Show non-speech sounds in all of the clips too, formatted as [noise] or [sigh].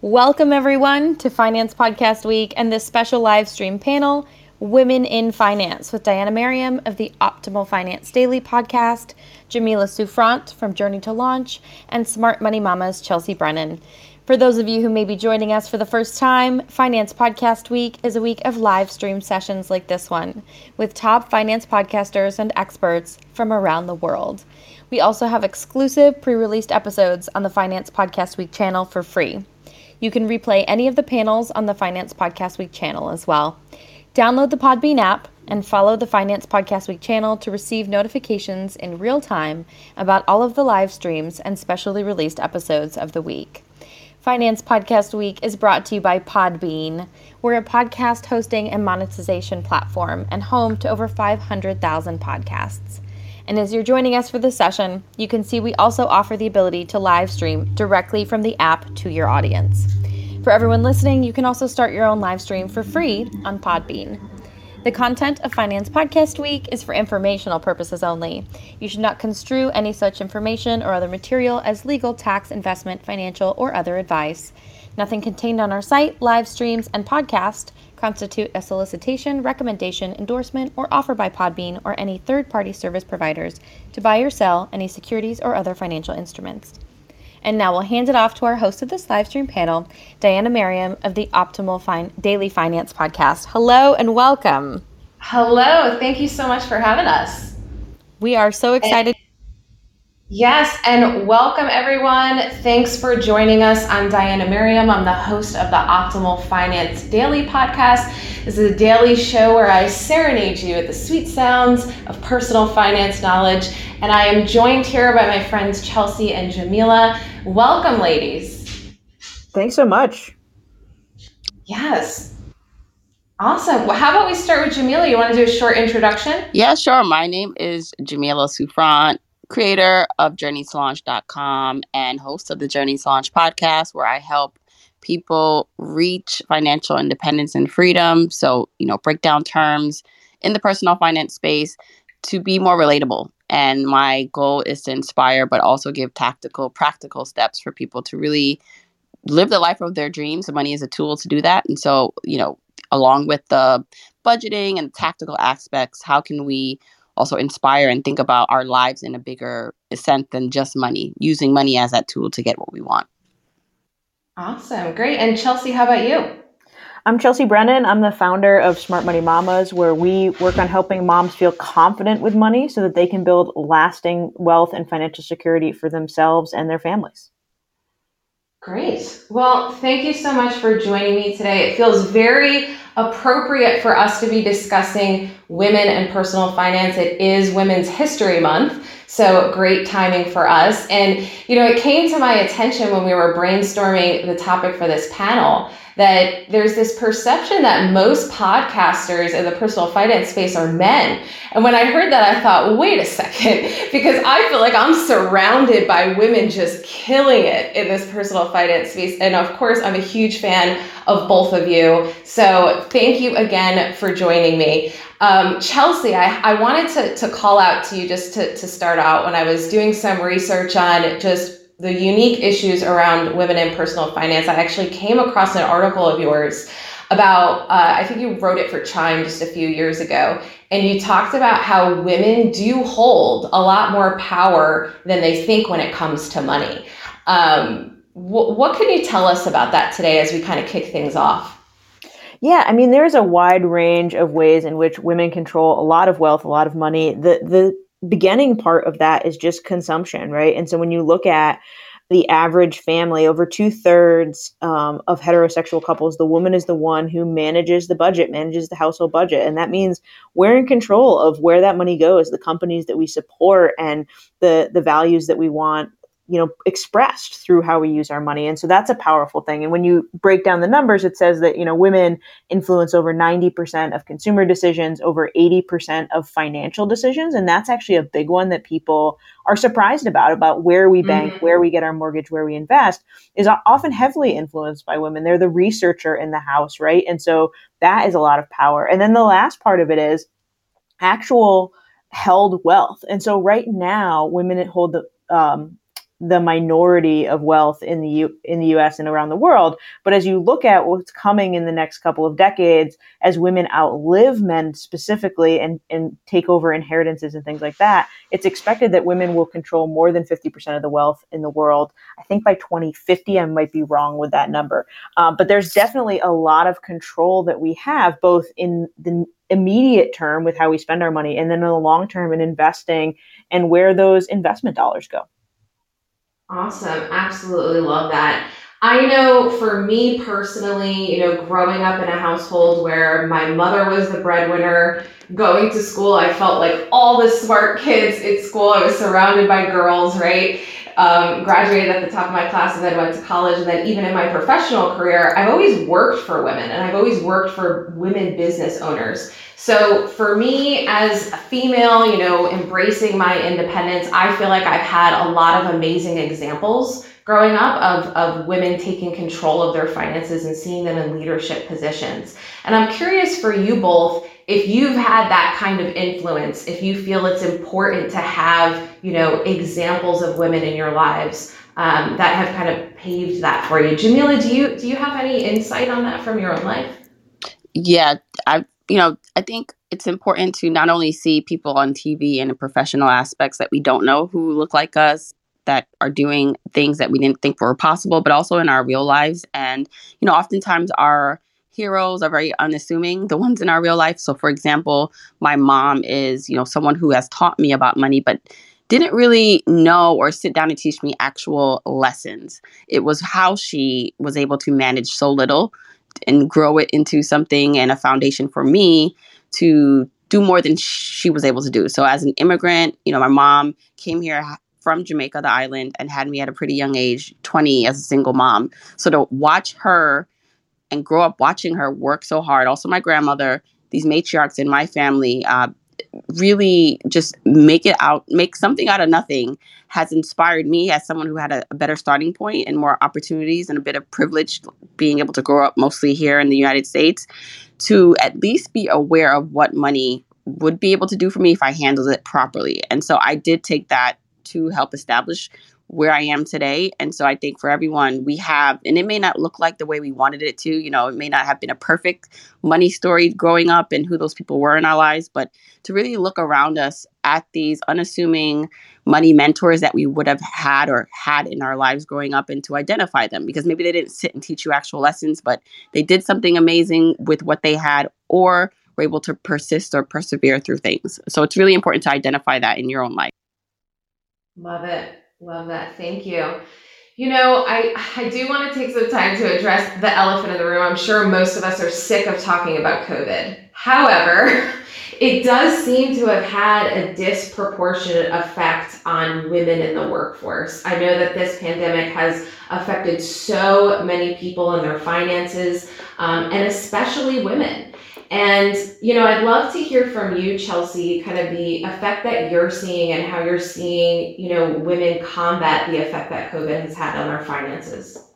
Welcome, everyone, to Finance Podcast Week and this special live stream panel, Women in Finance, with Diana Merriam of the Optimal Finance Daily podcast, Jamila Souffrant from Journey to Launch, and Smart Money Mama's Chelsea Brennan. For those of you who may be joining us for the first time, Finance Podcast Week is a week of live stream sessions like this one with top finance podcasters and experts from around the world. We also have exclusive pre released episodes on the Finance Podcast Week channel for free. You can replay any of the panels on the Finance Podcast Week channel as well. Download the Podbean app and follow the Finance Podcast Week channel to receive notifications in real time about all of the live streams and specially released episodes of the week. Finance Podcast Week is brought to you by Podbean. We're a podcast hosting and monetization platform and home to over 500,000 podcasts. And as you're joining us for this session, you can see we also offer the ability to live stream directly from the app to your audience. For everyone listening, you can also start your own live stream for free on Podbean. The content of Finance Podcast Week is for informational purposes only. You should not construe any such information or other material as legal, tax, investment, financial, or other advice. Nothing contained on our site, live streams, and podcast constitute a solicitation, recommendation, endorsement, or offer by Podbean or any third party service providers to buy or sell any securities or other financial instruments. And now we'll hand it off to our host of this live stream panel, Diana Merriam of the Optimal fin- Daily Finance Podcast. Hello and welcome. Hello. Thank you so much for having us. We are so excited. And- Yes, and welcome everyone. Thanks for joining us. I'm Diana Merriam. I'm the host of the Optimal Finance Daily podcast. This is a daily show where I serenade you with the sweet sounds of personal finance knowledge. And I am joined here by my friends Chelsea and Jamila. Welcome, ladies. Thanks so much. Yes. Awesome. Well, how about we start with Jamila? You want to do a short introduction? Yeah, sure. My name is Jamila Souffrant creator of journeytolaunch.com and host of the Journey to Launch podcast, where I help people reach financial independence and freedom. So, you know, break down terms in the personal finance space to be more relatable. And my goal is to inspire, but also give tactical, practical steps for people to really live the life of their dreams. The money is a tool to do that. And so, you know, along with the budgeting and tactical aspects, how can we also inspire and think about our lives in a bigger sense than just money, using money as that tool to get what we want. Awesome. Great. And Chelsea, how about you? I'm Chelsea Brennan. I'm the founder of Smart Money Mamas, where we work on helping moms feel confident with money so that they can build lasting wealth and financial security for themselves and their families. Great. Well, thank you so much for joining me today. It feels very appropriate for us to be discussing women and personal finance. It is Women's History Month, so great timing for us. And, you know, it came to my attention when we were brainstorming the topic for this panel that there's this perception that most podcasters in the personal finance space are men. And when I heard that, I thought, wait a second, [laughs] because I feel like I'm surrounded by women just killing it in this personal finance space. And of course, I'm a huge fan of both of you. So thank you again for joining me. Um, Chelsea, I, I wanted to, to call out to you just to, to start out when I was doing some research on just the unique issues around women in personal finance, I actually came across an article of yours about, uh, I think you wrote it for Chime just a few years ago, and you talked about how women do hold a lot more power than they think when it comes to money. Um, wh- what can you tell us about that today as we kind of kick things off? Yeah, I mean, there's a wide range of ways in which women control a lot of wealth, a lot of money. The the beginning part of that is just consumption, right? And so when you look at the average family, over two thirds um, of heterosexual couples, the woman is the one who manages the budget, manages the household budget. And that means we're in control of where that money goes, the companies that we support, and the, the values that we want you know expressed through how we use our money. And so that's a powerful thing. And when you break down the numbers it says that you know women influence over 90% of consumer decisions over 80% of financial decisions. And that's actually a big one that people are surprised about about where we bank mm-hmm. where we get our mortgage where we invest is often heavily influenced by women. They're the researcher in the house right? And so that is a lot of power. And then the last part of it is actual held wealth. And so right now women hold the um, the minority of wealth in the U- in the US and around the world. But as you look at what's coming in the next couple of decades as women outlive men specifically and and take over inheritances and things like that it's expected that women will control more than 50% of the wealth in the world. I think by 2050 I might be wrong with that number. Um, but there's definitely a lot of control that we have both in the immediate term with how we spend our money and then in the long term in investing and where those investment dollars go Awesome. Absolutely love that. I know for me personally, you know, growing up in a household where my mother was the breadwinner, going to school, I felt like all the smart kids at school. I was surrounded by girls, right? Um, graduated at the top of my class and then went to college. And then even in my professional career, I've always worked for women and I've always worked for women business owners. So for me as a female, you know, embracing my independence, I feel like I've had a lot of amazing examples growing up of, of women taking control of their finances and seeing them in leadership positions. And I'm curious for you both if you've had that kind of influence, if you feel it's important to have, you know, examples of women in your lives um, that have kind of paved that for you. Jamila, do you do you have any insight on that from your own life? Yeah, I you know, I think it's important to not only see people on TV and in professional aspects that we don't know who look like us, that are doing things that we didn't think were possible, but also in our real lives. And, you know, oftentimes our heroes are very unassuming, the ones in our real life. So, for example, my mom is, you know, someone who has taught me about money, but didn't really know or sit down and teach me actual lessons. It was how she was able to manage so little and grow it into something and a foundation for me to do more than she was able to do. So as an immigrant, you know, my mom came here from Jamaica, the island, and had me at a pretty young age, 20 as a single mom. So to watch her and grow up watching her work so hard, also my grandmother, these matriarchs in my family, uh, really just make it out, make something out of nothing has inspired me as someone who had a, a, better starting point and more opportunities and a bit of privilege being able to grow up mostly here in the United States to at least be aware of what money would be able to do for me if I handled it properly. And so I did take that to help establish where I am today. And so I think for everyone, we have, and it may not look like the way we wanted it to, you know, it may not have been a perfect money story growing up and who those people were in our lives, but to really look around us at these unassuming money mentors that we would have had or had in our lives growing up and to identify them because maybe they didn't sit and teach you actual lessons, but they did something amazing with what they had or were able to persist or persevere through things. So it's really important to identify that in your own life. Love it. Love that. Thank you. You know, I, I do want to take some time to address the elephant in the room. I'm sure most of us are sick of talking about COVID. However, [laughs] it does seem to have had a disproportionate effect on women in the workforce. I know that this pandemic has affected so many people and their finances, um, and especially women. And, you know, I'd love to hear from you, Chelsea, kind of the effect that you're seeing and how you're seeing, you know, women combat the effect that COVID has had on our finances.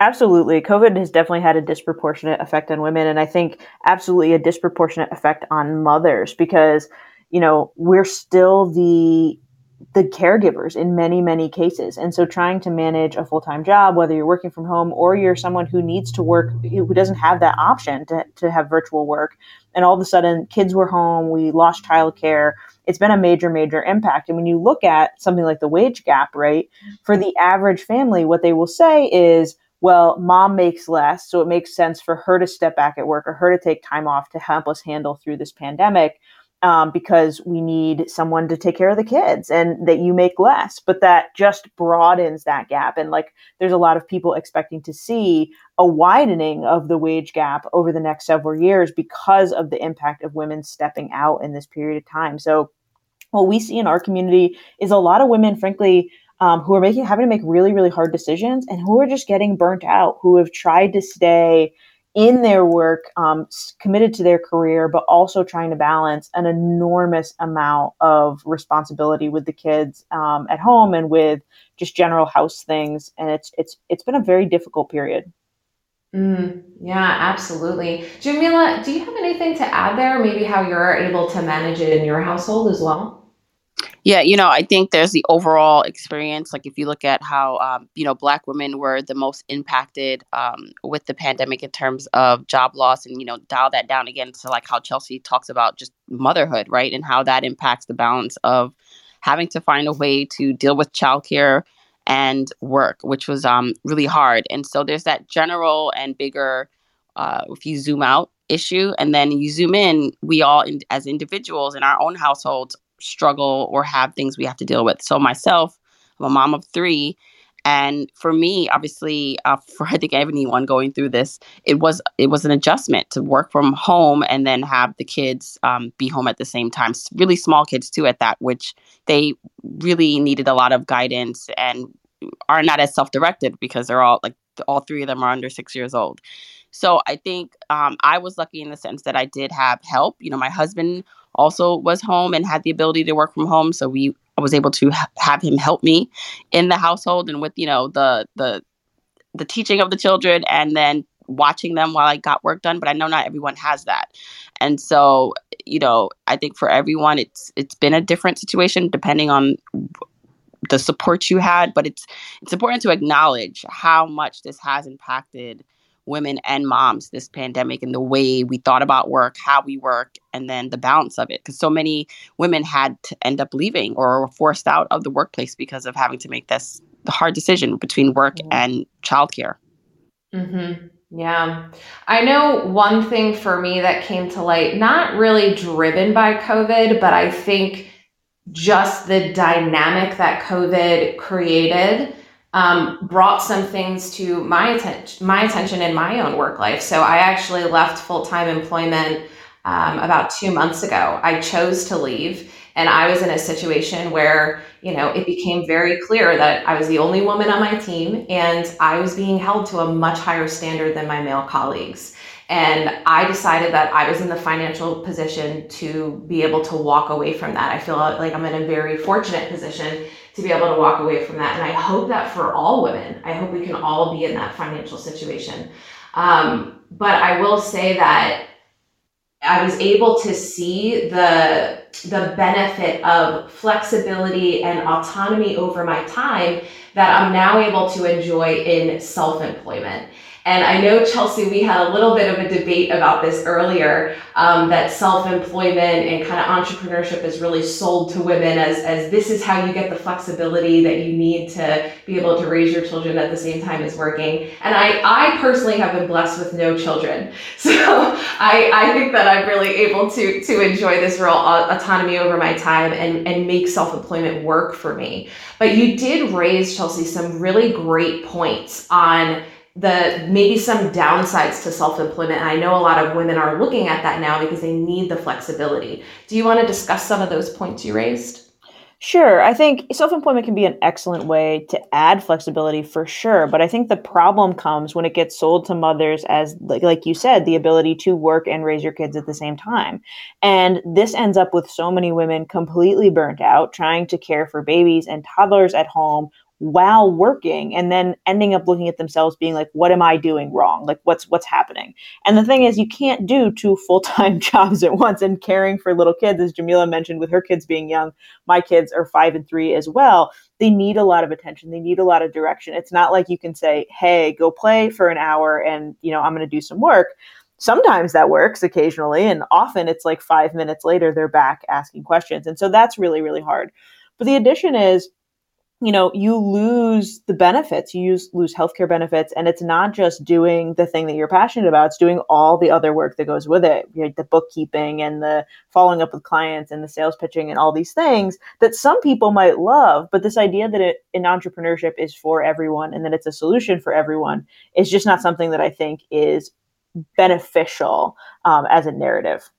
Absolutely. COVID has definitely had a disproportionate effect on women. And I think absolutely a disproportionate effect on mothers because, you know, we're still the the caregivers in many many cases. And so trying to manage a full-time job whether you're working from home or you're someone who needs to work who doesn't have that option to, to have virtual work and all of a sudden kids were home we lost childcare it's been a major major impact. And when you look at something like the wage gap right for the average family what they will say is well, mom makes less, so it makes sense for her to step back at work or her to take time off to help us handle through this pandemic um, because we need someone to take care of the kids and that you make less. But that just broadens that gap. And like there's a lot of people expecting to see a widening of the wage gap over the next several years because of the impact of women stepping out in this period of time. So what we see in our community is a lot of women, frankly, um, who are making having to make really really hard decisions and who are just getting burnt out who have tried to stay in their work, um, committed to their career, but also trying to balance an enormous amount of responsibility with the kids um, at home and with just general house things. And it's it's it's been a very difficult period. Mm, yeah, absolutely. Jamila, do you have anything to add there? Maybe how you're able to manage it in your household as well? Yeah, you know, I think there's the overall experience. Like, if you look at how, um, you know, Black women were the most impacted um, with the pandemic in terms of job loss, and, you know, dial that down again to like how Chelsea talks about just motherhood, right? And how that impacts the balance of having to find a way to deal with childcare and work, which was um, really hard. And so there's that general and bigger, uh, if you zoom out, issue. And then you zoom in, we all, in, as individuals in our own households, struggle or have things we have to deal with. So myself, I'm a mom of three. And for me, obviously, uh, [laughs] for I think anyone going through this, it was it was an adjustment to work from home and then have the kids um, be home at the same time. Really small kids too, at that, which they really needed a lot of guidance and are not as self directed because they're all like all three of them are under six years old. So I think um, I was lucky in the sense that I did have help. You know, my husband also was home and had the ability to work from home, so we I was able to ha- have him help me in the household and with you know the the the teaching of the children and then watching them while I got work done. But I know not everyone has that, and so you know I think for everyone it's it's been a different situation depending on the support you had. But it's it's important to acknowledge how much this has impacted women and moms this pandemic and the way we thought about work, how we work, and then the balance of it. Because so many women had to end up leaving or were forced out of the workplace because of having to make this hard decision between work mm-hmm. and childcare. Mm-hmm. Yeah. I know one thing for me that came to light, not really driven by COVID, but I think just the dynamic that COVID created um, brought some things to my attention, my attention in my own work life. So I actually left full time employment um, about two months ago. I chose to leave, and I was in a situation where you know it became very clear that I was the only woman on my team, and I was being held to a much higher standard than my male colleagues. And I decided that I was in the financial position to be able to walk away from that. I feel like I'm in a very fortunate position to be able to walk away from that. And I hope that for all women, I hope we can all be in that financial situation. Um, but I will say that I was able to see the the benefit of flexibility and autonomy over my time that I'm now able to enjoy in self-employment. And I know, Chelsea, we had a little bit of a debate about this earlier um, that self employment and kind of entrepreneurship is really sold to women as, as this is how you get the flexibility that you need to be able to raise your children at the same time as working. And I, I personally have been blessed with no children. [laughs] So I, I think that I'm really able to, to enjoy this real autonomy over my time and, and make self employment work for me. But you did raise, Chelsea, some really great points on the maybe some downsides to self-employment and i know a lot of women are looking at that now because they need the flexibility do you want to discuss some of those points you raised Sure. I think self employment can be an excellent way to add flexibility for sure. But I think the problem comes when it gets sold to mothers as, like, like you said, the ability to work and raise your kids at the same time. And this ends up with so many women completely burnt out trying to care for babies and toddlers at home while working and then ending up looking at themselves being like what am i doing wrong? Like what's what's happening? And the thing is you can't do two full-time [laughs] jobs at once and caring for little kids as jamila mentioned with her kids being young my kids are five and three as well they need a lot of attention they need a lot of direction. It's not like you can say hey go play for an hour and you know i'm going to do some work. Sometimes that works occasionally and often it's like five minutes later they're back asking questions and so that's really really hard. But the addition is you know you lose the benefits you use, lose healthcare benefits and it's not just doing the thing that you're passionate about it's doing all the other work that goes with it the bookkeeping and the following up with clients and the sales pitching and all these things that some people might love but this idea that it, entrepreneurship is for everyone and that it's a solution for everyone is just not something that i think is beneficial um, as a narrative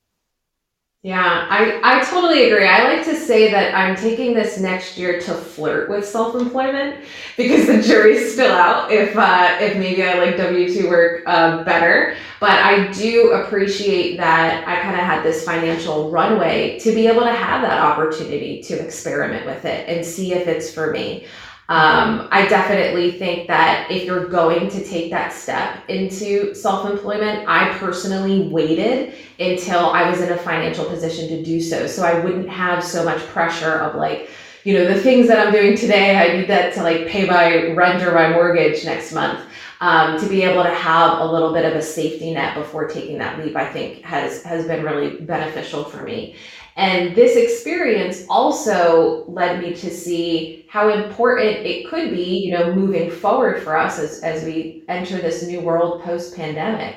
yeah, I, I totally agree. I like to say that I'm taking this next year to flirt with self-employment because the jury's still out if uh, if maybe I like W-2 work uh, better. But I do appreciate that I kind of had this financial runway to be able to have that opportunity to experiment with it and see if it's for me. Um, I definitely think that if you're going to take that step into self employment, I personally waited until I was in a financial position to do so. So I wouldn't have so much pressure of like, you know, the things that I'm doing today, I need that to like pay my rent or my mortgage next month. Um, to be able to have a little bit of a safety net before taking that leap, I think has has been really beneficial for me. And this experience also led me to see how important it could be, you know, moving forward for us as, as we enter this new world post pandemic,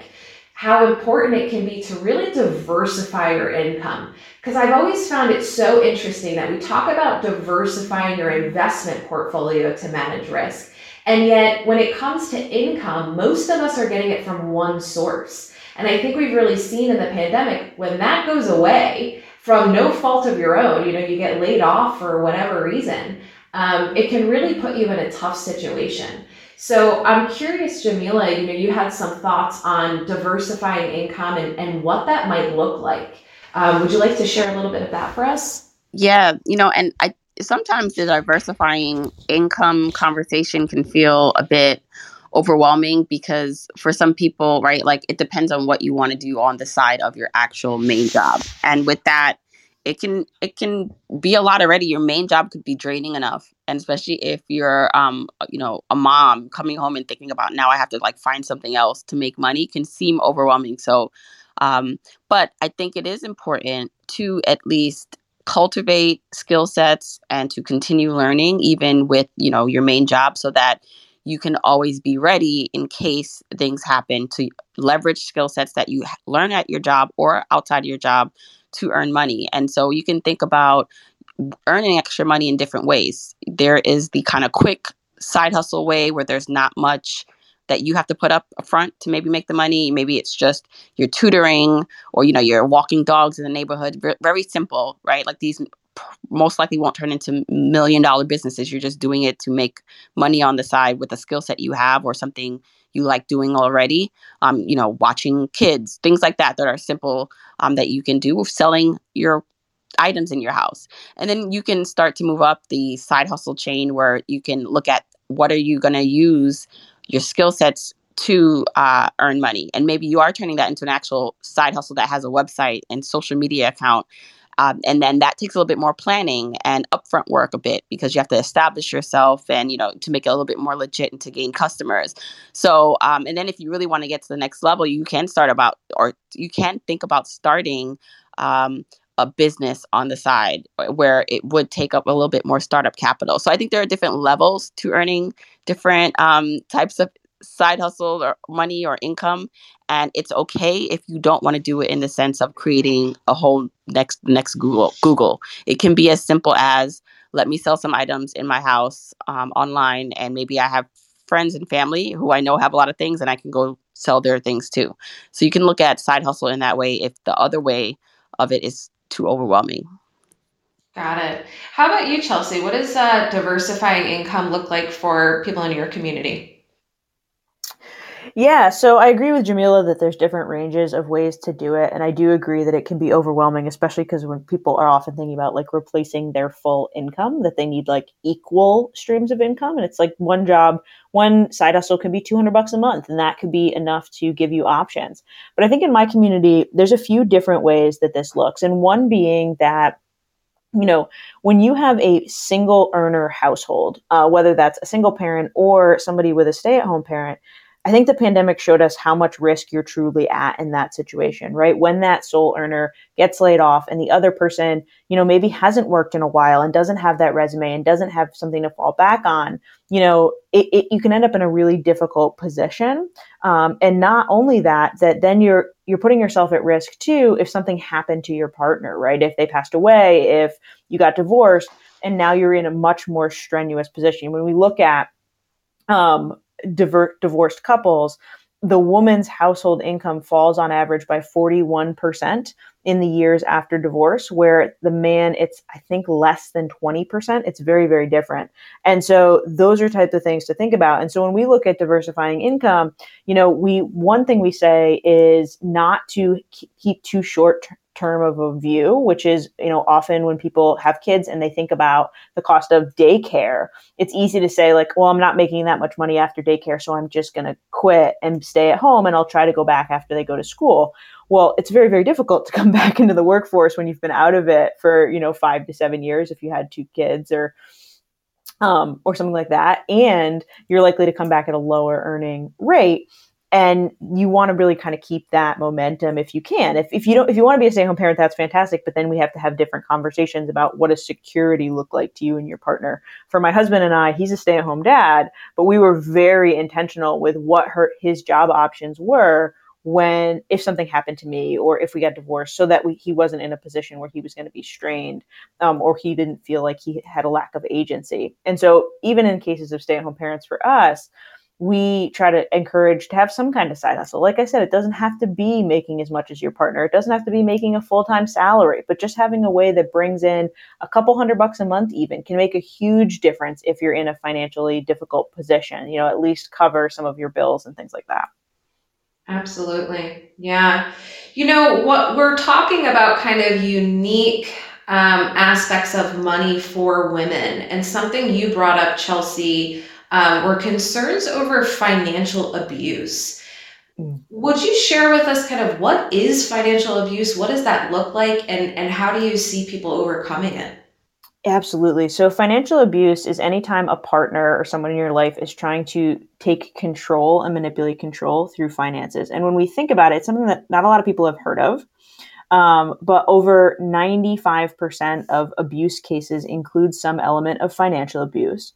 how important it can be to really diversify your income. Because I've always found it so interesting that we talk about diversifying your investment portfolio to manage risk. And yet, when it comes to income, most of us are getting it from one source. And I think we've really seen in the pandemic when that goes away, from no fault of your own, you know, you get laid off for whatever reason, um, it can really put you in a tough situation. So I'm curious, Jamila, you know, you had some thoughts on diversifying income and, and what that might look like. Um, would you like to share a little bit of that for us? Yeah, you know, and I sometimes the diversifying income conversation can feel a bit overwhelming because for some people, right, like it depends on what you want to do on the side of your actual main job. And with that, it can it can be a lot already. Your main job could be draining enough. And especially if you're um, you know, a mom coming home and thinking about now I have to like find something else to make money can seem overwhelming. So um, but I think it is important to at least cultivate skill sets and to continue learning even with you know your main job so that you can always be ready in case things happen to leverage skill sets that you learn at your job or outside your job to earn money. And so you can think about earning extra money in different ways. There is the kind of quick side hustle way where there's not much that you have to put up front to maybe make the money. Maybe it's just you're tutoring or you know you're walking dogs in the neighborhood. Very simple, right? Like these most likely won't turn into million dollar businesses. You're just doing it to make money on the side with a skill set you have or something you like doing already. Um, you know, watching kids, things like that that are simple um, that you can do with selling your items in your house. And then you can start to move up the side hustle chain where you can look at what are you going to use your skill sets to uh, earn money. And maybe you are turning that into an actual side hustle that has a website and social media account um, and then that takes a little bit more planning and upfront work a bit because you have to establish yourself and you know to make it a little bit more legit and to gain customers. So um, and then if you really want to get to the next level you can start about or you can think about starting um, a business on the side where it would take up a little bit more startup capital. So i think there are different levels to earning different um, types of side hustle or money or income and it's okay if you don't want to do it in the sense of creating a whole next next google google. It can be as simple as let me sell some items in my house um, online and maybe i have friends and family who i know have a lot of things and i can go sell their things too. So you can look at side hustle in that way if the other way of it is too overwhelming. Got it. How about you chelsea? What does uh, diversifying income look like for people in your community yeah, so I agree with Jamila that there's different ranges of ways to do it. And I do agree that it can be overwhelming, especially because when people are often thinking about like replacing their full income, that they need like equal streams of income. And it's like one job, one side hustle can be 200 bucks a month, and that could be enough to give you options. But I think in my community, there's a few different ways that this looks. And one being that you know, when you have a single earner household, uh, whether that's a single parent or somebody with a stay at home parent, I think the pandemic showed us how much risk you're truly at in that situation, right? When that sole earner gets laid off and the other person, you know, maybe hasn't worked in a while and doesn't have that resume and doesn't have something to fall back on, you know, it, it, you can end up in a really difficult position. Um, and not only that, that then you're you're putting yourself at risk too if something happened to your partner, right? If they passed away, if you got divorced, and now you're in a much more strenuous position. When we look at um, diver- divorced couples, the woman's household income falls on average by 41% in the years after divorce, where the man, it's, I think, less than 20%. It's very, very different. And so those are types of things to think about. And so when we look at diversifying income, you know, we, one thing we say is not to keep too short term of a view, which is, you know, often when people have kids and they think about the cost of daycare, it's easy to say, like, well, I'm not making that much money after daycare, so I'm just going to quit and stay at home and I'll try to go back after they go to school. Well, it's very, very difficult to [laughs] come back into the workforce when you've been out of it for, you know, five to seven years if you had two kids or, um, or something like that. And you're likely to come back at a lower earning rate and you want to really kind of keep that momentum if you can. If, if you don't if you want to be a stay-at-home parent that's fantastic but then we have to have different conversations about what does security look like to you and your partner. For my husband and i he's a stay-at-home dad but we were very intentional with what her his job options were when if something happened to me or if we got divorced so that we, he wasn't in a position where he was going to be strained um, or he didn't feel like he had a lack of agency. And so even in cases of stay-at-home parents for us we try to encourage to have some kind of side hustle. Like I said, it doesn't have to be making as much as your partner. It doesn't have to be making a full time salary, but just having a way that brings in a couple hundred bucks a month, even can make a huge difference if you're in a financially difficult position. You know, at least cover some of your bills and things like that. Absolutely. Yeah. You know, what we're talking about kind of unique um, aspects of money for women, and something you brought up, Chelsea um, were concerns over financial abuse. Would you share with us kind of what is financial abuse? What does that look like? And, and how do you see people overcoming it? Absolutely. So, financial abuse is anytime a partner or someone in your life is trying to take control and manipulate control through finances. And when we think about it, it's something that not a lot of people have heard of. Um, but over 95% of abuse cases include some element of financial abuse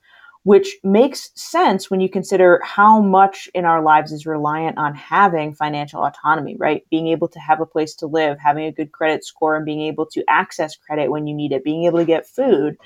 which makes sense when you consider how much in our lives is reliant on having financial autonomy, right? Being able to have a place to live, having a good credit score, and being able to access credit when you need it, being able to get food.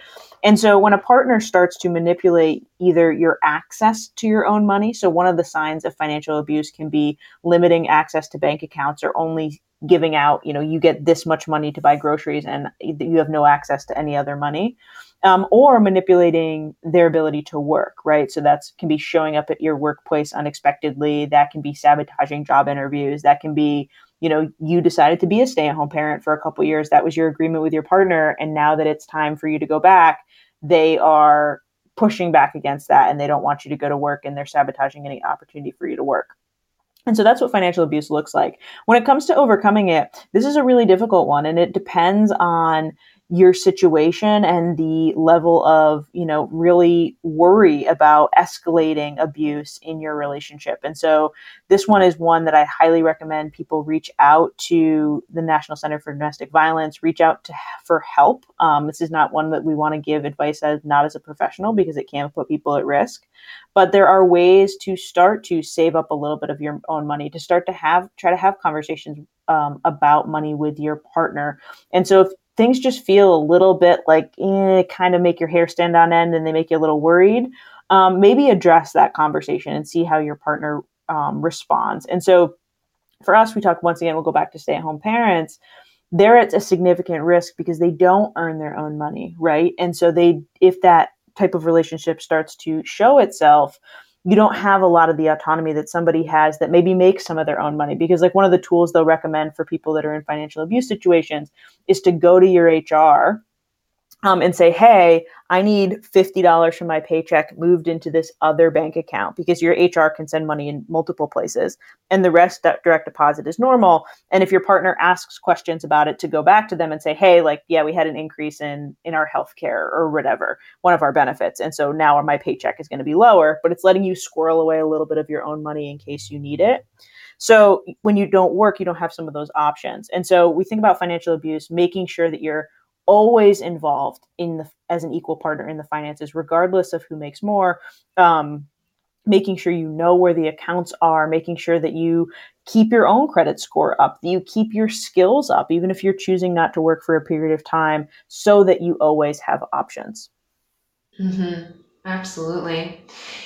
And so when a partner starts to manipulate either your access to your own money, so one of the signs of financial abuse can be limiting access to bank accounts or only giving out, you know, you get this much money to buy groceries and you have no access to any other money um, or manipulating their ability to work, right? So that can be showing up at your workplace unexpectedly. That can be sabotaging job interviews. That can be, you know, you decided to be a stay-at-home parent for a couple years. That was your agreement with your partner, and now that it's time for you to go back, they are pushing back against that, and they don't want you to go to work, and they're sabotaging any opportunity for you to work. And so that's what financial abuse looks like. When it comes to overcoming it, this is a really difficult one, and it depends on your situation and the level of you know really worry about escalating abuse in your relationship. And so this one is one that i highly recommend people reach out to the national center for domestic violence reach out to for help. Um, this is not one that we want to give advice as not as a professional because it can put people at risk. But there are ways to start to save up a little bit of your own money to start to have try to have conversations um, about money with your partner. And so if things just feel a little bit like eh, kind of make your hair stand on end and they make you a little worried, um, maybe address that conversation and see how your partner um, responds. And so for us, we talk once again, we'll go back to stay at home parents. They're at a significant risk because they don't earn their own money, right? And so they, if that type of relationship starts to show itself, you don't have a lot of the autonomy that somebody has that maybe makes some of their own money because like one of the tools they'll recommend for people that are in financial abuse situations is to go to your hr um, and say, hey, I need $50 from my paycheck moved into this other bank account because your HR can send money in multiple places and the rest that direct deposit is normal. And if your partner asks questions about it, to go back to them and say, hey, like, yeah, we had an increase in, in our healthcare or whatever, one of our benefits. And so now my paycheck is going to be lower, but it's letting you squirrel away a little bit of your own money in case you need it. So when you don't work, you don't have some of those options. And so we think about financial abuse, making sure that you're always involved in the as an equal partner in the finances regardless of who makes more um, making sure you know where the accounts are making sure that you keep your own credit score up that you keep your skills up even if you're choosing not to work for a period of time so that you always have options mm-hmm. Absolutely.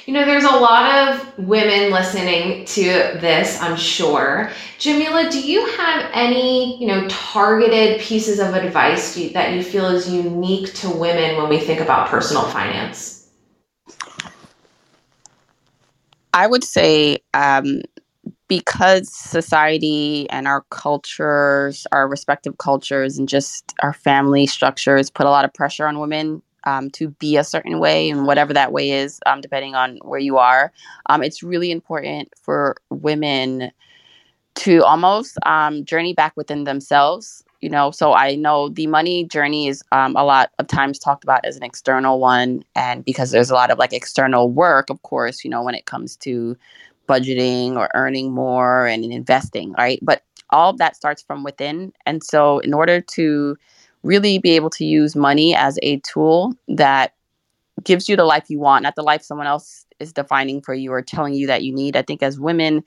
You know, there's a lot of women listening to this, I'm sure. Jamila, do you have any, you know, targeted pieces of advice that you feel is unique to women when we think about personal finance? I would say um, because society and our cultures, our respective cultures, and just our family structures put a lot of pressure on women um, to be a certain way, and whatever that way is, um, depending on where you are, um, it's really important for women to almost um, journey back within themselves. You know, so I know the money journey is um, a lot of times talked about as an external one, and because there's a lot of like external work, of course, you know, when it comes to budgeting or earning more and investing, right? But all of that starts from within. And so, in order to really be able to use money as a tool that gives you the life you want, not the life someone else is defining for you or telling you that you need, I think as women,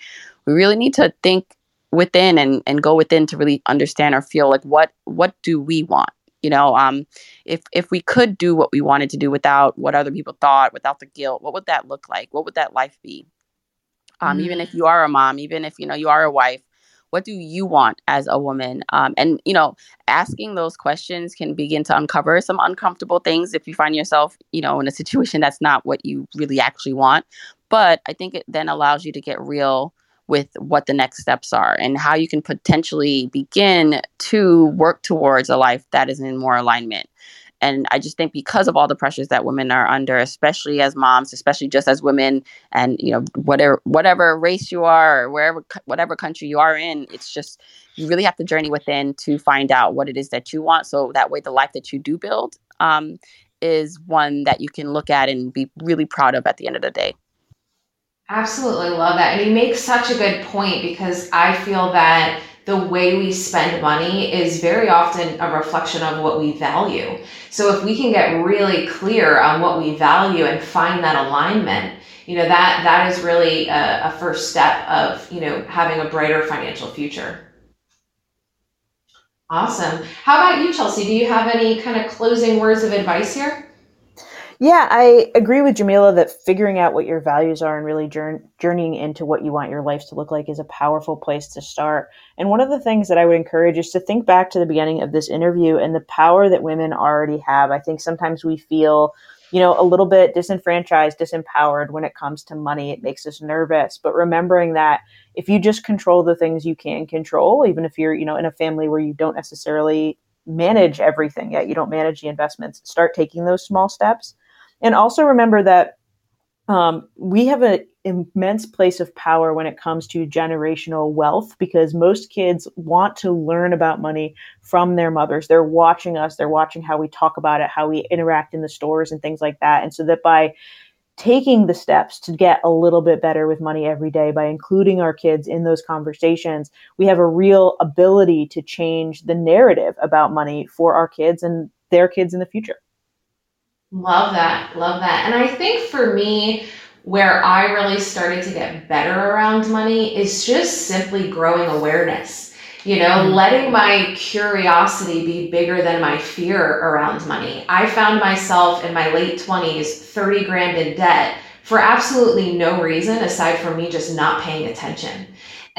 we really need to think within and, and go within to really understand or feel like what what do we want? You know um if if we could do what we wanted to do without what other people thought without the guilt what would that look like? What would that life be? Um, mm-hmm. even if you are a mom even if you know you are a wife what do you want as a woman? Um, and you know asking those questions can begin to uncover some uncomfortable things if you find yourself you know in a situation that's not what you really actually want. But i think it then allows you to get real with what the next steps are and how you can potentially begin to work towards a life that is in more alignment and i just think because of all the pressures that women are under especially as moms especially just as women and you know whatever whatever race you are or wherever whatever country you are in it's just you really have to journey within to find out what it is that you want. So that way the life that you do build um, is one that you can look at and be really proud of at the end of the day. Absolutely love that. And you make such a good point because i feel that the way we spend money is very often a reflection of what we value. So if we can get really clear on what we value and find that alignment, you know, that that is really a, a first step of, you know, having a brighter financial future. Awesome. How about you, Chelsea? Do you have any kind of closing words of advice here? Yeah, I agree with Jamila that figuring out what your values are and really journeying into what you want your life to look like is a powerful place to start. And one of the things that I would encourage is to think back to the beginning of this interview and the power that women already have. I think sometimes we feel, you know, a little bit disenfranchised, disempowered when it comes to money. It makes us nervous. But remembering that if you just control the things you can control, even if you're, you know, in a family where you don't necessarily manage everything yet, you don't manage the investments, start taking those small steps and also remember that um, we have an immense place of power when it comes to generational wealth because most kids want to learn about money from their mothers. They're watching us, they're watching how we talk about it, how we interact in the stores, and things like that. And so that by taking the steps to get a little bit better with money every day by including our kids in those conversations, we have a real ability to change the narrative about money for our kids and their kids in the future. Love that. Love that. And I think for me, where I really started to get better around money is just simply growing awareness. You know, mm-hmm. letting my curiosity be bigger than my fear around money. I found myself in my late 20s, 30 grand in debt for absolutely no reason aside from me just not paying attention.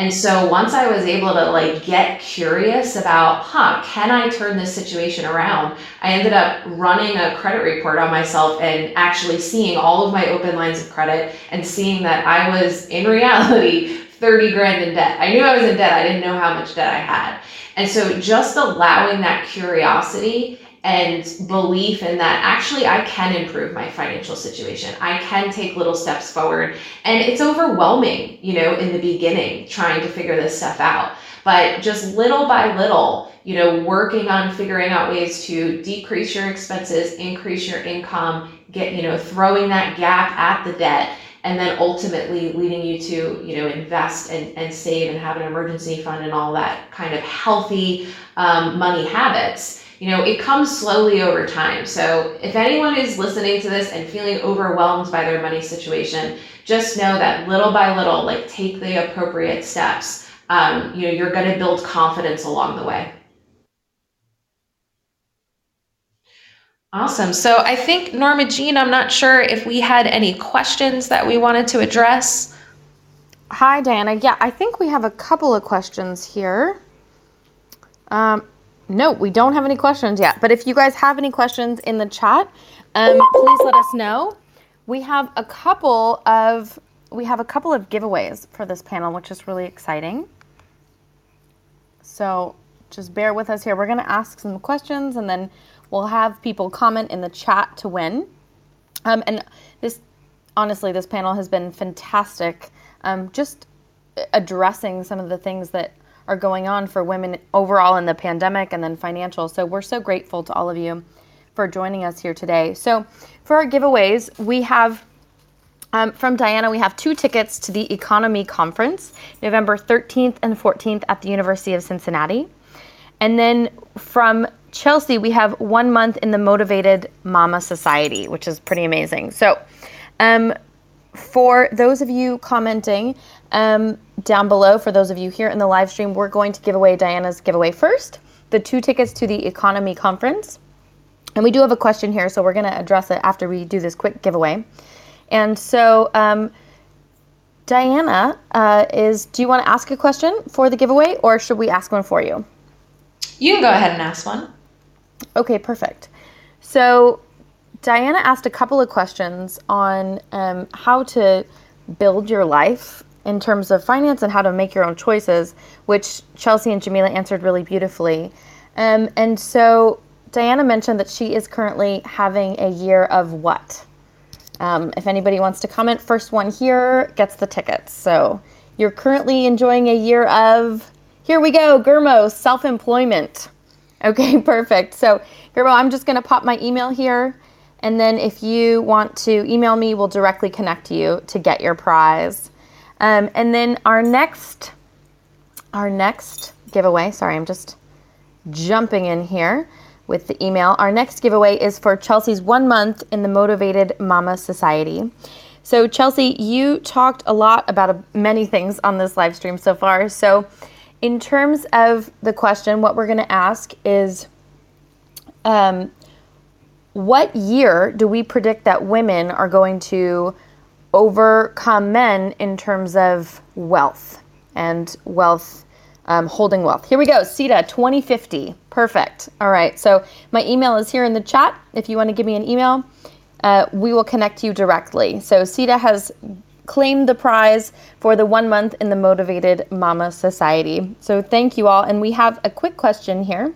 And so once I was able to like get curious about, huh, can I turn this situation around? I ended up running a credit report on myself and actually seeing all of my open lines of credit and seeing that I was in reality [laughs] 30 grand in debt. I knew I was in debt. I didn't know how much debt I had. And so just allowing that curiosity and belief in that actually I can improve my financial situation. I can take little steps forward. And it's overwhelming, you know, in the beginning trying to figure this stuff out. But just little by little, you know, working on figuring out ways to decrease your expenses, increase your income, get, you know, throwing that gap at the debt and then ultimately leading you to you know invest and, and save and have an emergency fund and all that kind of healthy um, money habits you know, it comes slowly over time. So if anyone is listening to this and feeling overwhelmed by their money situation, just know that little by little, like take the appropriate steps. Um, you know, you're going to build confidence along the way. Awesome. So I think Norma Jean, I'm not sure if we had any questions that we wanted to address. Hi, Diana. Yeah, I think we have a couple of questions here. Um, no, we don't have any questions yet. But if you guys have any questions in the chat, um, please let us know. We have a couple of we have a couple of giveaways for this panel, which is really exciting. So just bear with us here. We're going to ask some questions and then we'll have people comment in the chat to win. Um, and this, honestly, this panel has been fantastic. Um, just addressing some of the things that are going on for women overall in the pandemic and then financial. So we're so grateful to all of you for joining us here today. So for our giveaways, we have um, from Diana, we have two tickets to the EconoMe Conference, November 13th and 14th at the University of Cincinnati. And then from Chelsea, we have one month in the Motivated Mama Society, which is pretty amazing. So, um, for those of you commenting um, down below, for those of you here in the live stream, we're going to give away Diana's giveaway first the two tickets to the EconoMe Conference. And we do have a question here, so we're going to address it after we do this quick giveaway. And so, um, Diana, uh, is do you want to ask a question for the giveaway, or should we ask one for you? You can go ahead and ask one. Okay, perfect. So, Diana asked a couple of questions on um, how to build your life in terms of finance and how to make your own choices, which Chelsea and Jamila answered really beautifully. Um, and so, Diana mentioned that she is currently having a year of what? Um, if anybody wants to comment, first one here gets the tickets. So you're currently enjoying a year of, here we go, Gurmo, self employment. Okay, [laughs] perfect. So, Gurmo, I'm just going to pop my email here. And then if you want to email me, we'll directly connect you to get your prize. Um, and then our next, our next giveaway, sorry, I'm just jumping in here with the email. Our next giveaway is for Chelsea's one month in the Motivated Mama Society. So, Chelsea, you talked a lot about many things on this live stream so far. So, in terms of the question, what we're going to ask is um, what year do we predict that women are going to overcome men in terms of wealth and wealth um, holding wealth. Here we go, CETA 2050. Perfect. All right, so my email is here in the chat. If you want to give me an email, uh, we will connect you directly. So CETA has claimed the prize for the one month in the Motivated Mama Society. So thank you all. And we have a quick question here.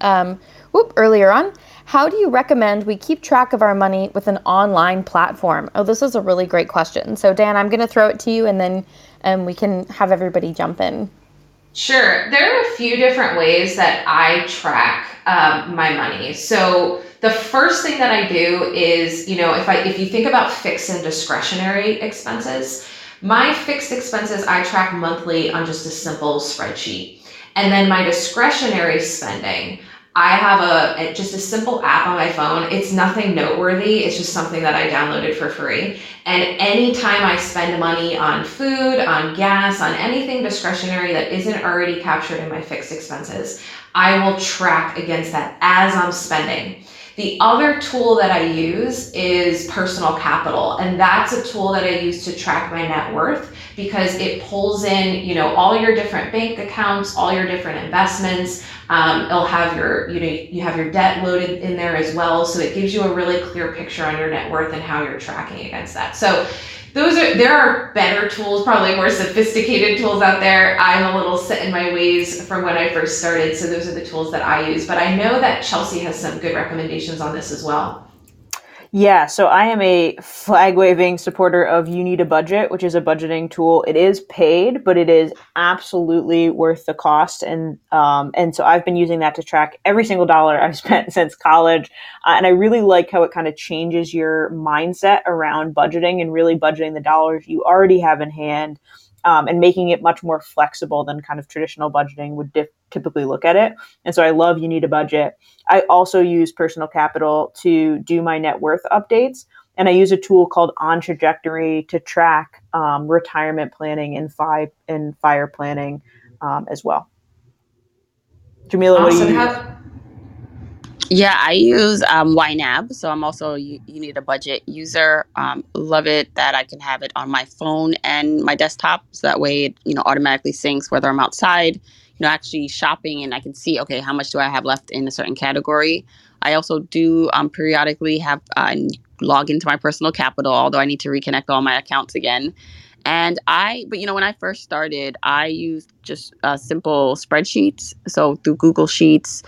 Um, whoop, earlier on. How do you recommend we keep track of our money with an online platform? Oh, this is a really great question. So, Dan, I'm going to throw it to you and then um, we can have everybody jump in. Sure. There are a few different ways that I track um, my money. So, the first thing that I do is, you know, if I if you think about fixed and discretionary expenses, my fixed expenses I track monthly on just a simple spreadsheet. And then my discretionary spending, I have a, just a simple app on my phone. It's nothing noteworthy. It's just something that I downloaded for free. And anytime I spend money on food, on gas, on anything discretionary that isn't already captured in my fixed expenses, I will track against that as I'm spending. The other tool that I use is personal capital, and that's a tool that I use to track my net worth because it pulls in, you know, all your different bank accounts, all your different investments. Um, it'll have your, you know, you have your debt loaded in there as well, so it gives you a really clear picture on your net worth and how you're tracking against that. So those are there are better tools probably more sophisticated tools out there. I'm a little set in my ways from when i first started so those are the tools that i use. But i know that chelsea has some good recommendations on this as well yeah, so I am a flag waving supporter of You Need a Budget, which is a budgeting tool. It is paid, but it is absolutely worth the cost, and um, and so I've been using that to track every single dollar I've [laughs] spent since college, uh, and I really like how it kind of changes your mindset around budgeting and really budgeting the dollars you already have in hand um, and making it much more flexible than kind of traditional budgeting would dip, typically look at it. And so I love You Need a Budget. I also use Personal Capital to do my net worth updates. And I use a tool called On Trajectory to track um, retirement planning and, fi- and fire planning um, as well. Jamila, awesome. what do you have? Yeah, I use um, YNAB, so I'm also you, you need a budget user. Um, love it that I can have it on my phone and my desktop, so that way it you know automatically syncs whether I'm outside, you know, actually shopping, and I can see okay how much do I have left in a certain category. I also do um, periodically have uh, log into my personal capital, although I need to reconnect all my accounts again. And I, but you know, when I first started, I used just uh, simple spreadsheets. So through Google Sheets.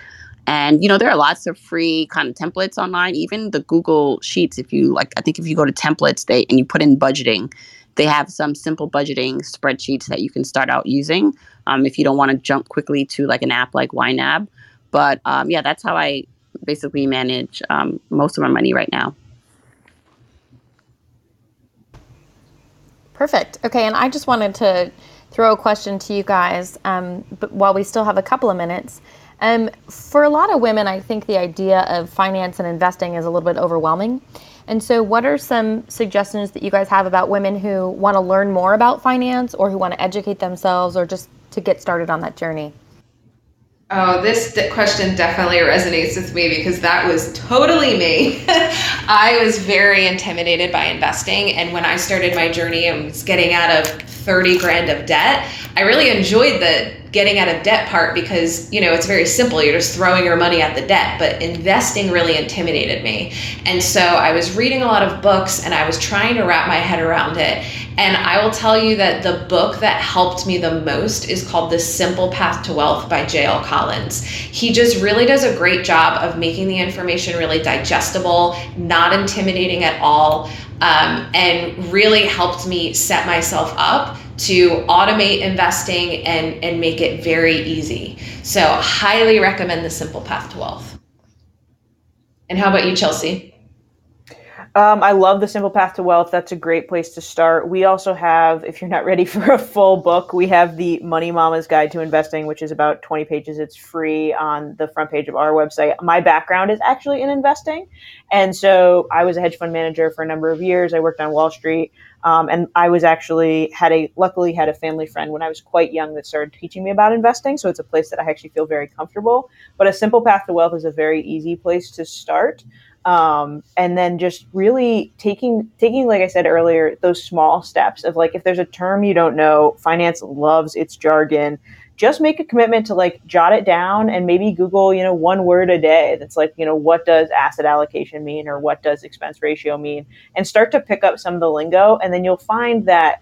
And, you know, there are lots of free kind of templates online. Even the Google Sheets, if you like, I think if you go to templates they and you put in budgeting, they have some simple budgeting spreadsheets that you can start out using um, if you don't want to jump quickly to like an app like YNAB. But um, yeah, that's how I basically manage um, most of my money right now. Perfect. Okay, and I just wanted to throw a question to you guys, um, but while we still have a couple of minutes. Um, for a lot of women, I think the idea of finance and investing is a little bit overwhelming. And so, what are some suggestions that you guys have about women who want to learn more about finance or who want to educate themselves or just to get started on that journey? Oh, this question definitely resonates with me because that was totally me. [laughs] I was very intimidated by investing. And when I started my journey and was getting out of 30 grand of debt, I really enjoyed the getting out of debt part because, you know, it's very simple. You're just throwing your money at the debt. But investing really intimidated me. And so I was reading a lot of books and I was trying to wrap my head around it. And I will tell you that the book that helped me the most is called The Simple Path to Wealth by J.L. Collins. He just really does a great job of making the information really digestible, not intimidating at all, um, and really helped me set myself up to automate investing and, and make it very easy. So, highly recommend The Simple Path to Wealth. And how about you, Chelsea? Um, I love the Simple Path to Wealth. That's a great place to start. We also have, if you're not ready [laughs] for a full book, we have the Money Mama's Guide to Investing, which is about 20 pages. It's free on the front page of our website. My background is actually in investing. And so I was a hedge fund manager for a number of years. I worked on Wall Street. Um, and I was actually had a luckily had a family friend when I was quite young that started teaching me about investing. So it's a place that I actually feel very comfortable. But a simple path to wealth is a very easy place to start um, and then just really taking taking like i said earlier those small steps of like if there's a term you don't know finance loves its jargon just make a commitment to like jot it down and maybe google you know one word a day that's like you know what does asset allocation mean or what does expense ratio mean? And start to pick up some of the lingo and then you'll find that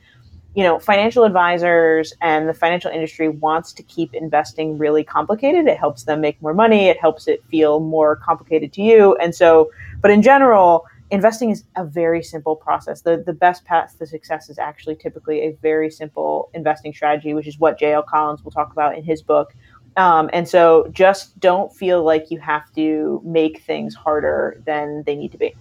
you know, financial advisors and the financial industry wants to keep investing really complicated. It helps them make more money. It helps it feel more complicated to you. And so, but in general, investing is a very simple process. The the best path to success is actually typically a very simple investing strategy, which is what J.L. Collins will talk about in his book. Um, and so, just don't feel like you have to make things harder than they need to be.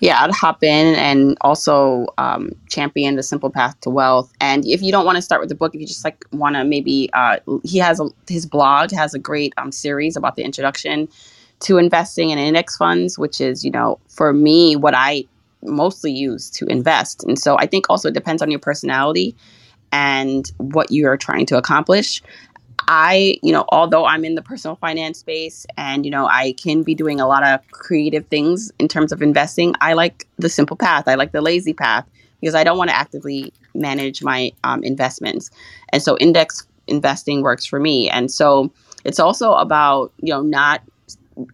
Yeah, I'd hop in and also um, champion the simple path to wealth. And if you don't want to start with the book, if you just like want to maybe, uh, he has a, his blog has a great um, series about the introduction to investing in index funds, which is you know for me what I mostly use to invest. And so I think also it depends on your personality and what you are trying to accomplish. I, you know, although I'm in the personal finance space and, you know, I can be doing a lot of creative things in terms of investing, I like the simple path. I like the lazy path because I don't want to actively manage my um, investments. And so index investing works for me. And so it's also about, you know, not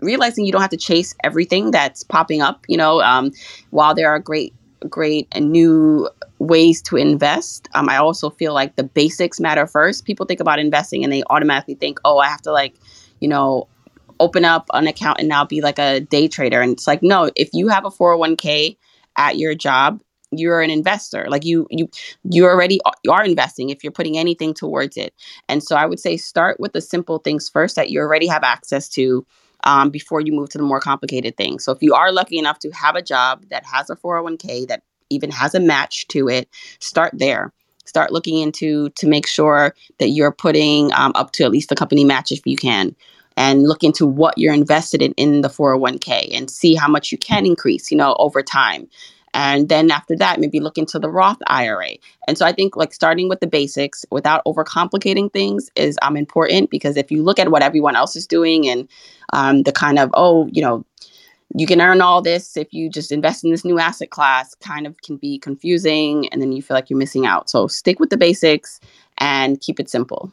realizing you don't have to chase everything that's popping up, you know, um, while there are great great and new ways to invest. Um, I also feel like the basics matter first. People think about investing and they automatically think, oh, I have to like, you know, open up an account and now be like a day trader. And it's like, no, if you have a 401k at your job, you're an investor. Like you, you, you already are investing if you're putting anything towards it. And so I would say start with the simple things first that you already have access to um, before you move to the more complicated things. So if you are lucky enough to have a job that has a 401k that even has a match to it, start there. Start looking into to make sure that you're putting um, up to at least the company match if you can and look into what you're invested in in the 401k and see how much you can increase you know over time and then after that maybe look into the roth ira and so i think like starting with the basics without overcomplicating things is um, important because if you look at what everyone else is doing and um, the kind of oh you know you can earn all this if you just invest in this new asset class kind of can be confusing and then you feel like you're missing out. So stick with the basics and keep it simple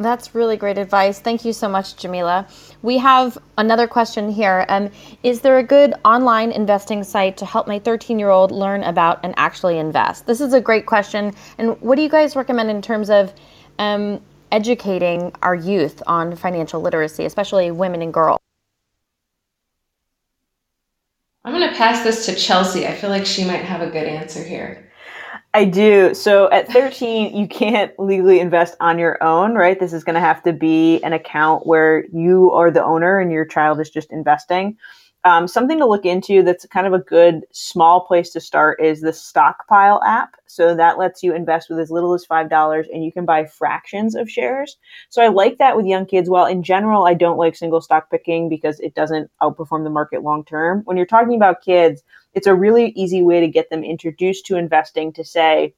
That's really great advice. Thank you so much, Jamila. We have another question here. Um, is there a good online investing site to help my 13 year old learn about and actually invest? This is a great question. And what do you guys recommend in terms of um, educating our youth on financial literacy, especially women and girls? I'm going to pass this to Chelsea. I feel like she might have a good answer here. I do. So at 13, you can't legally invest on your own, right? This is going to have to be an account where you are the owner and your child is just investing. Um, something to look into that's kind of a good small place to start is the Stockpile app. So that lets you invest with as little as $5 and you can buy fractions of shares. So I like that with young kids. Well, in general, I don't like single stock picking because it doesn't outperform the market long term. When you're talking about kids, it's a really easy way to get them introduced to investing to say,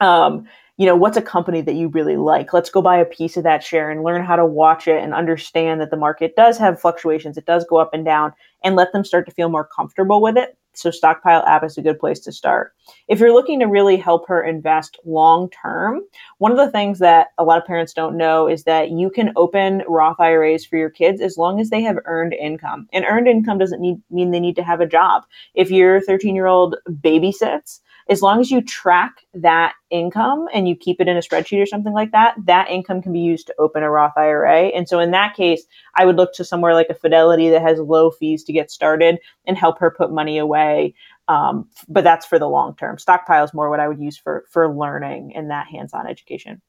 um, you know, what's a company that you really like? Let's go buy a piece of that share and learn how to watch it and understand that the market does have fluctuations. It does go up and down and let them start to feel more comfortable with it. So Stockpile app is a good place to start. If you're looking to really help her invest long term, one of the things that a lot of parents don't know is that you can open Roth IRAs for your kids as long as they have earned income. And earned income doesn't need, mean they need to have a job. If your 13 year old babysits, as long as you track that income and you keep it in a spreadsheet or something like that, that income can be used to open a Roth IRA. And so in that case, I would look to somewhere like a Fidelity that has low fees to get started and help her put money away. Um, but that's for the long term. Stockpile is more what I would use for for learning and that hands-on education.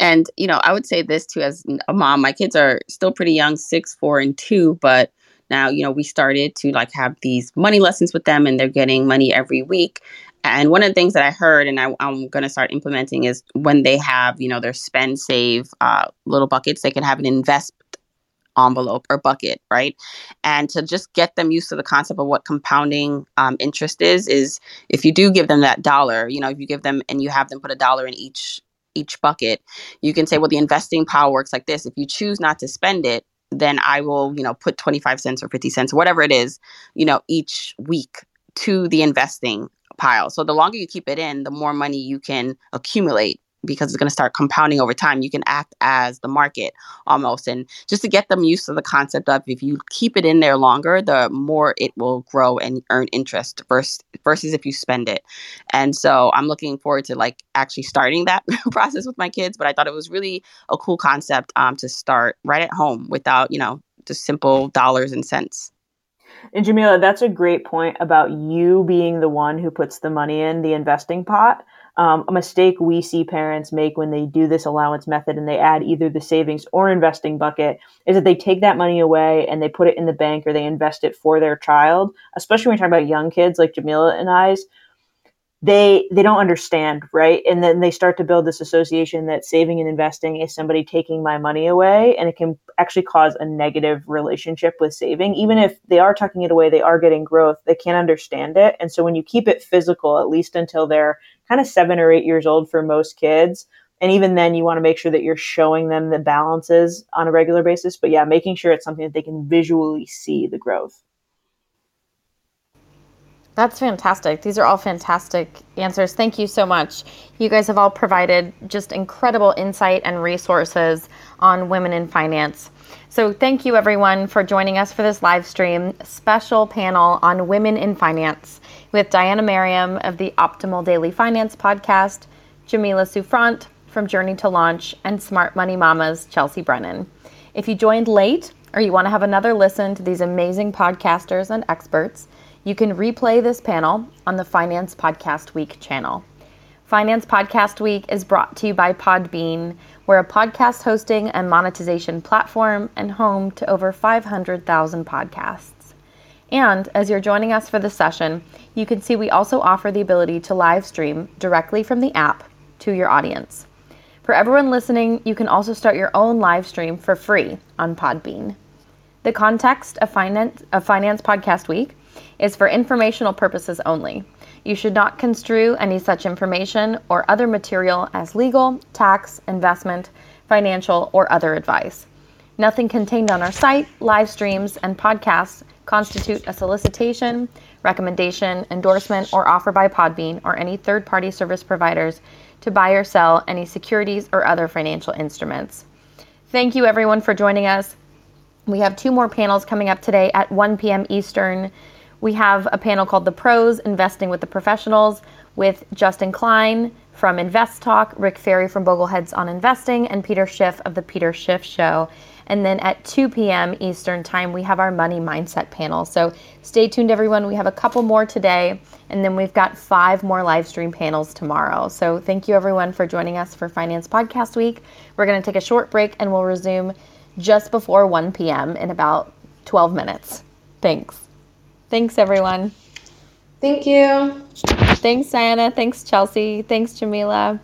And you know, I would say this too as a mom. My kids are still pretty young, six, four, and two, but now you know we started to like have these money lessons with them and they're getting money every week and one of the things that I heard and I, am going to start implementing is when they have, you know, their spend save uh, little buckets, they can have an invest envelope or bucket, right? And to just get them used to the concept of what compounding um, interest is, is if you do give them that dollar, you know, if you give them and you have them put a dollar in each each bucket, you can say, well, the investing power works like this. If you choose not to spend it, then I will, you know, put 25 cents or 50 cents, whatever it is, you know, each week to the investing pile. So the longer you keep it in, the more money you can accumulate because it's going to start compounding over time. You can act as the market almost. And just to get them used to the concept of if you keep it in there longer, the more it will grow and earn interest versus, versus if you spend it. And so I'm looking forward to like actually starting that [laughs] process with my kids. But I thought it was really a cool concept um, to start right at home without, you know, just simple dollars and cents. And Jamila, that's a great point about you being the one who puts the money in the investing pot. Um, a mistake we see parents make when they do this allowance method and they add either the savings or investing bucket is that they take that money away and they put it in the bank or they invest it for their child, especially when we talk about young kids like Jamila and I's they they don't understand right? And then they start to build this association that saving and investing is somebody taking my money away and it can actually cause a negative relationship with saving. Even if they are tucking it away they are getting growth they can't understand it. And so when you keep it physical at least until they're kind of 7 or 8 years old for most kids and even then you want to make sure that you're showing them the balances on a regular basis but yeah making sure it's something that they can visually see the growth that's fantastic. These are all fantastic answers. Thank you so much. You guys have all provided just incredible insight and resources on women in finance. So, thank you everyone for joining us for this live stream special panel on women in finance with Diana Merriam of the Optimal Daily Finance podcast, Jamila Souffrant from Journey to Launch, and Smart Money Mamas, Chelsea Brennan. If you joined late or you want to have another listen to these amazing podcasters and experts, you can replay this panel on the Finance Podcast Week channel. Finance Podcast Week is brought to you by Podbean, we're a podcast hosting and monetization platform and home to over 500,000 podcasts. And as you're joining us for the session, you can see we also offer the ability to live stream directly from the app to your audience. For everyone listening, you can also start your own live stream for free on Podbean. The context of Finance, of Finance Podcast Week is for informational purposes only. You should not construe any such information or other material as legal, tax, investment, financial, or other advice. Nothing contained on our site, live streams, and podcasts constitute a solicitation, recommendation, endorsement, or offer by Podbean or any third party service providers to buy or sell any securities or other financial instruments. Thank you, everyone, for joining us. We have two more panels coming up today at 1 p.m. Eastern. We have a panel called The Pros Investing with the Professionals with Justin Klein from Invest Talk, Rick Ferri from Bogleheads on Investing, and Peter Schiff of The Peter Schiff Show. And then at 2 p.m. Eastern Time, we have our Money Mindset panel. So stay tuned, everyone. We have a couple more today, and then we've got five more live stream panels tomorrow. So thank you, everyone, for joining us for Finance Podcast Week. We're going to take a short break and we'll resume just before 1 p.m. in about 12 minutes. Thanks. Thanks, everyone. Thank you. Thanks, Diana. Thanks, Chelsea. Thanks, Jamila.